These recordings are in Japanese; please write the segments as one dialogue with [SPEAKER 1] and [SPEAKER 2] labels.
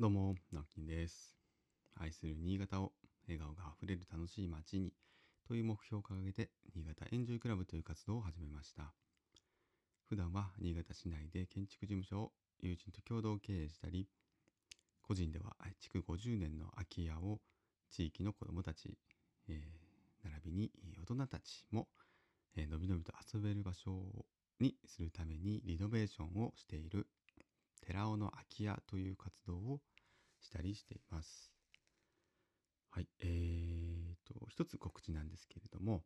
[SPEAKER 1] どうも、ナッキンです。愛する新潟を笑顔があふれる楽しい街にという目標を掲げて、新潟エンジョイクラブという活動を始めました。普段は新潟市内で建築事務所を友人と共同経営したり、個人では築50年の空き家を地域の子どもたち、えー並びに大人たちも、えーのびのびと遊べる場所にするためにリノベーションをしている寺尾の空き家という活動をしたりしています。はい、えーと、一つ告知なんですけれども、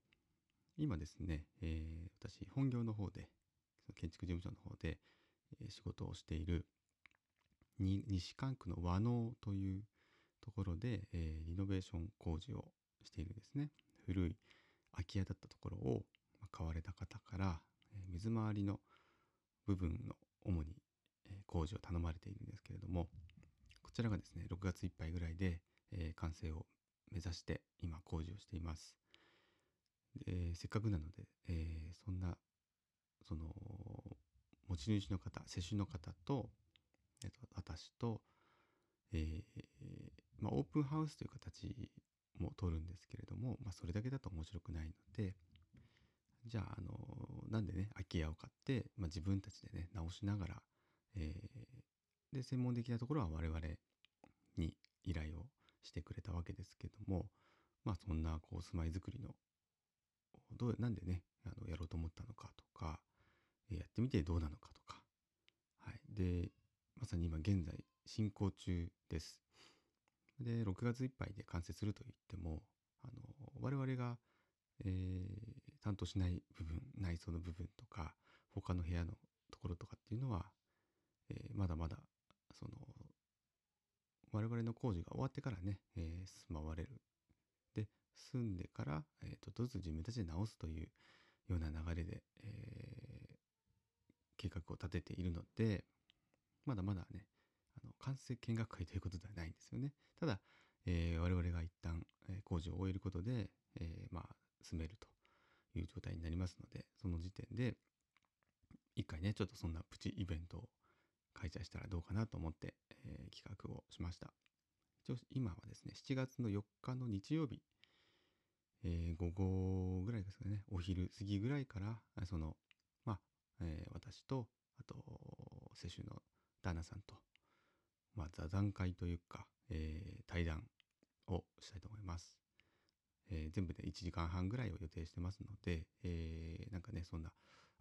[SPEAKER 1] 今ですね、えー私、本業の方で、その建築事務所の方で、え仕事をしている、西関区の和能というところで、えーリノベーション工事をしているんですね。古い空き家だったところを買われた方から、えー水回りの部分の主に工事を頼まれているんですけれどもこちらがですね6月いっぱいぐらいで、えー完成を目指して今工事をしています。でせっかくなので、えーそんなその持ち主の方世主の方と,、えっと私と、えーまあ、オープンハウスという形も取るんですけれども、まあ、それだけだと面白くないのでじゃあ、あのなんでね空き家を買って、まあ、自分たちでね直しながらえーで専門的なところは我々に依頼をしてくれたわけですけどもまあそんなこう住まいづくりのどうなんでねあのやろうと思ったのかとか、えやってみてどうなのかとか。はい。でまさに今現在進行中です。で6月いっぱいで完成すると言ってもあの我々が、えー担当しない部分内装の部分とか他の部屋のところとかっていうのはえーまだまだその我々の工事が終わってからね、えー住まわれる。で住んでから、えー、とどうぞ自分たちで直すというような流れで、えー計画を立てているのでまだまだねあの完成見学会ということではないんですよね。ただ、え我々が一旦、え工事を終えることで、えまあ住めるという状態になりますのでその時点で一回ねちょっとそんなプチイベントを開催したらどうかなと思って、えー企画をしました。今はですね7月の4日の日曜日、えー午後ぐらいですかねお昼過ぎぐらいからそのまあ、えー私とあと世主の旦那さんと、まあ、座談会というか、えー対談をしたいと思います、えー全部で1時間半ぐらいを予定してますので、えーなんかねそんな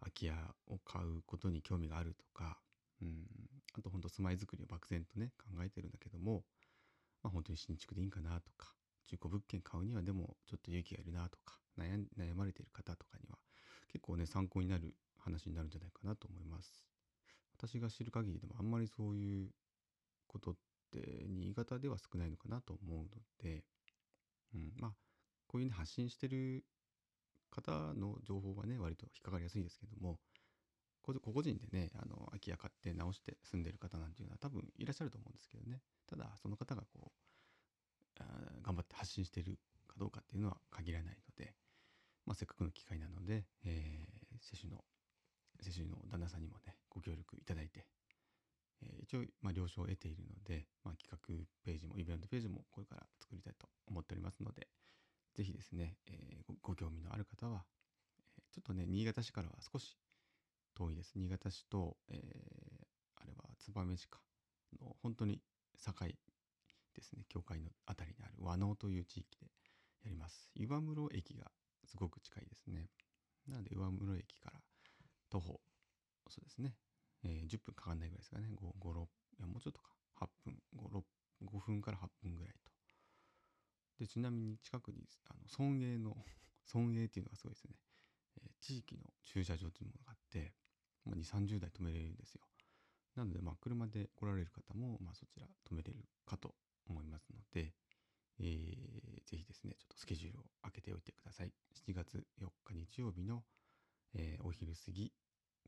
[SPEAKER 1] 空き家を買うことに興味があるとか、うん、あと本当住まいづくりを漠然とね考えてるんだけども、まあ、本当に新築でいいんかなとか中古物件買うにはでもちょっと勇気がいるなとか悩悩まれている方とかには結構ね参考になる話になるんじゃないかなと思います。私が知る限りでもあんまりそういうことって新潟では少ないのかなと思うので、うん、まあこういうね発信してる方の情報はね割と引っかかりやすいですけども個人でねあの空き家買って直して住んでる方なんていうのは多分いらっしゃると思うんですけどね。ただその方がこう頑張って発信してるかどうかっていうのは限らないので、まあ、せっかくの機会なので、えー、世主の世主の旦那さんにもねご協力いただいて、えー一応、まあ、了承を得ているので、まあ、企画ページもイベントページもこれから作りたいと思っておりますのでぜひですね、えーご興味のある方は、ちょっとね新潟市からは少し遠いです。新潟市と、えーあれは燕市かの本当に境ですね。境界のあたりにある和能という地域でやります。岩室駅がすごく近いですね。なので岩室駅から徒歩そうですね、えー10分かかんないぐらいですかね。5 5 6いやもうちょっとか。8分5 6 5分から8分ぐらいと。でちなみに近くにあの村営の 村営っていうのがすごいですね、え地域の駐車場というものがあって、まあ、2 3 0台止めれるんですよ。なのでまあ車で来られる方も、まあ、そちら止めれるかと思いますので、えーぜひですねちょっとスケジュールを開けておいてください。7月4日日曜日の、えーお昼過ぎ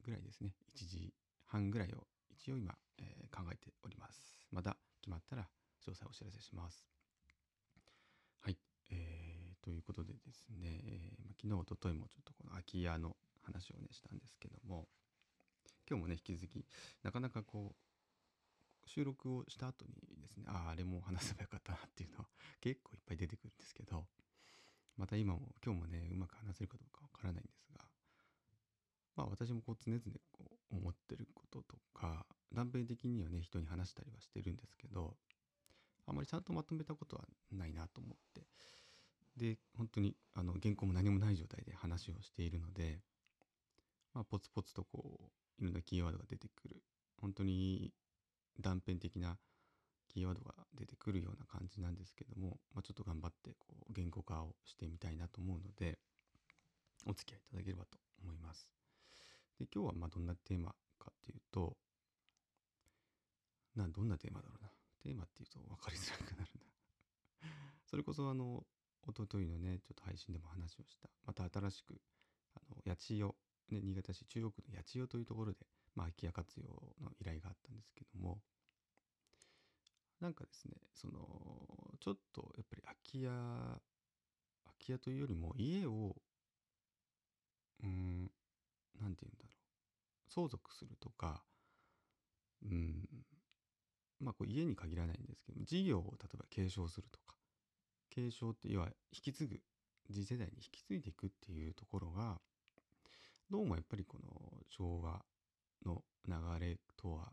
[SPEAKER 1] ぐらいですね。1時半ぐらいを一応今、えー考えております。また決まったら詳細をお知らせします。はい、えーということでですね、えーま昨日おとといもちょっとこの空き家の話をねしたんですけども今日もね引き続きなかなかこう収録をした後にですね、ああ、あれも話せばよかったなっていうのは 結構いっぱい出てくるんですけど、また今も、今日もね、うまく話せるかどうかわからないんですが、まあ私もこう常々こう思ってることとか、断片的にはね、人に話したりはしてるんですけど、あまりちゃんとまとめたことはないなと思って、で、本当にあの原稿も何もない状態で話をしているので、まあ、ポツポツとこう、いろんなキーワードが出てくる。本当に断片的なキーワードが出てくるような感じなんですけども、まあ、ちょっと頑張ってこう言語化をしてみたいなと思うので、お付き合いいただければと思います。で、今日はまどんなテーマかっていうと、な、どんなテーマだろうな。テーマっていうと分かりづらくなるなそれこそあの、おとといのね、ちょっと配信でも話をした、また新しく、あの、八千代、ね、新潟市中央区の八千代というところで、まあ、空き家活用の依頼があったんですけども、なんかですね、その、ちょっとやっぱり空き家、空き家というよりも家を、うん、なんて言うんだろう、相続するとか、うん、まあこう家に限らないんですけど、事業を例えば継承するとか、継承って要は引き継ぐ、次世代に引き継いでいくっていうところが、どうもやっぱりこの昭和の流れとは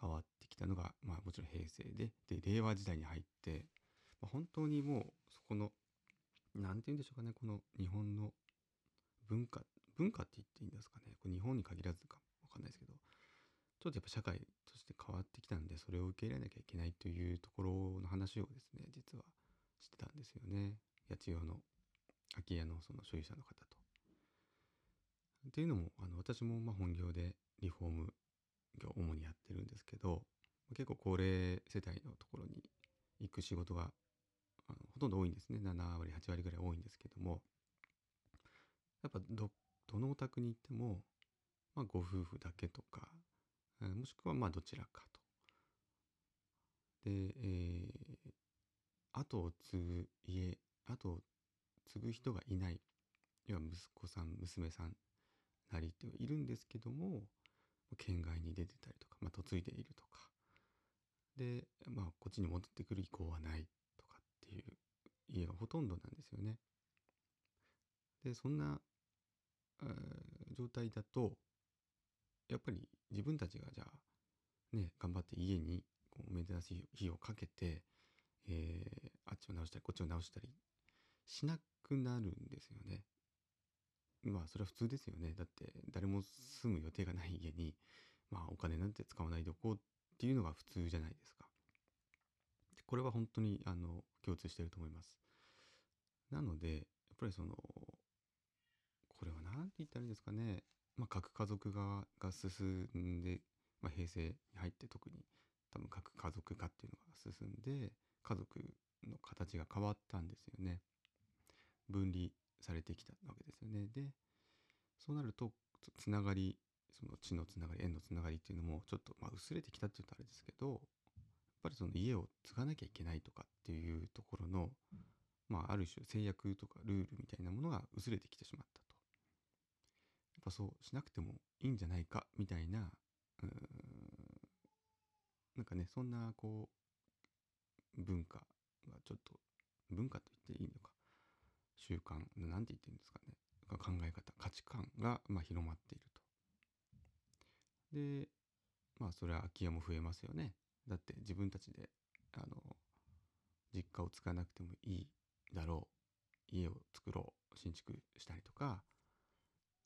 [SPEAKER 1] 変わってきたのが、まあもちろん平成で、で、令和時代に入って、まあ、本当にもうそこの、なんて言うんでしょうかね、この日本の文化、文化って言っていいんですかね、これ日本に限らずかわかんないですけど、ちょっとやっぱ社会として変わってきたんで、それを受け入れなきゃいけないというところの話をですね、実はしてたんですよね。八千代の空き家のその所有者の方と。っていうのも、あの私もま本業でリフォーム業を主にやってるんですけど、結構高齢世帯のところに行く仕事があのほとんど多いんですね。7割、8割ぐらい多いんですけども、やっぱど、どのお宅に行っても、まあ、ご夫婦だけとか、もしくはまあどちらかと。で、えー、後を継ぐ家、後を継ぐ人がいない、要は息子さん、娘さんなりっているんですけども、県外に出てたりとか、まあ、嫁いでいるとか、で、まあ、こっちに戻ってくる意向はないとかっていう家がほとんどなんですよね。で、そんな、状態だと、やっぱり自分たちがじゃあ、ね、頑張って家にこうメンテナンス費をかけて、えー、あっちを直したり、こっちを直したりしなくなるんですよね。まあ、それは普通ですよね。だって、誰も住む予定がない家に、まあ、お金なんて使わないでおこうっていうのが普通じゃないですか。これは本当に、あの、共通してると思います。なので、やっぱりその、これは何て言ったらいいんですかね。まあ、核家族側が進んで、まあ、平成に入って特に多分核家族化っていうのが進んで、家族の形が変わったんですよね。分離されてきたわけですよね。で、そうなると、つながり、その血のつながり、縁のつながりっていうのもちょっとまあ薄れてきたっていうとあれですけど、やっぱりその家を継がなきゃいけないとかっていうところの、まあある種制約とかルールみたいなものが薄れてきてしまったと。やっぱそうしなくてもいいんじゃないかみたいな、うん、なんかね、そんなこう、文化がちょっと、文化と言っていいのか、習慣、なんて言ってるんですかね。考え方、価値観が、まあ、広まっていると。で、まあ、それは空き家も増えますよね。だって自分たちで、あの、実家を継がなくてもいいだろう。家を作ろう。新築したりとか、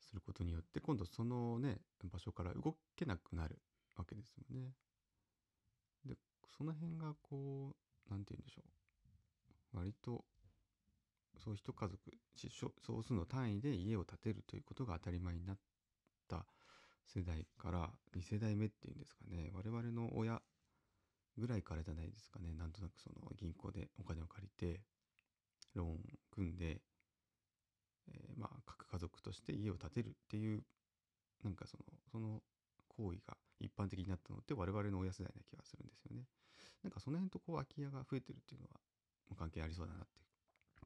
[SPEAKER 1] することによって、今度そのね、場所から動けなくなるわけですよね。で、その辺がこう、なんて言うんでしょう。割とそう一家族総数の単位で家を建てるということが当たり前になった世代から2世代目っていうんですかね我々の親ぐらいからじゃないですかねなんとなくその銀行でお金を借りてローン組んで、えー、まあ各家族として家を建てるっていうなんかそのその行為が一般的になったのって我々の親世代な気がするんですよね。なんかその辺とこう空き家が増えてるっていうのは関係ありそうだなって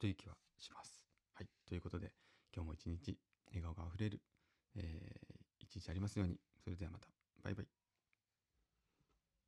[SPEAKER 1] という気はします。はい。ということで、今日も一日笑顔があふれる、えー、一日ありますように。それではまた。バイバイ。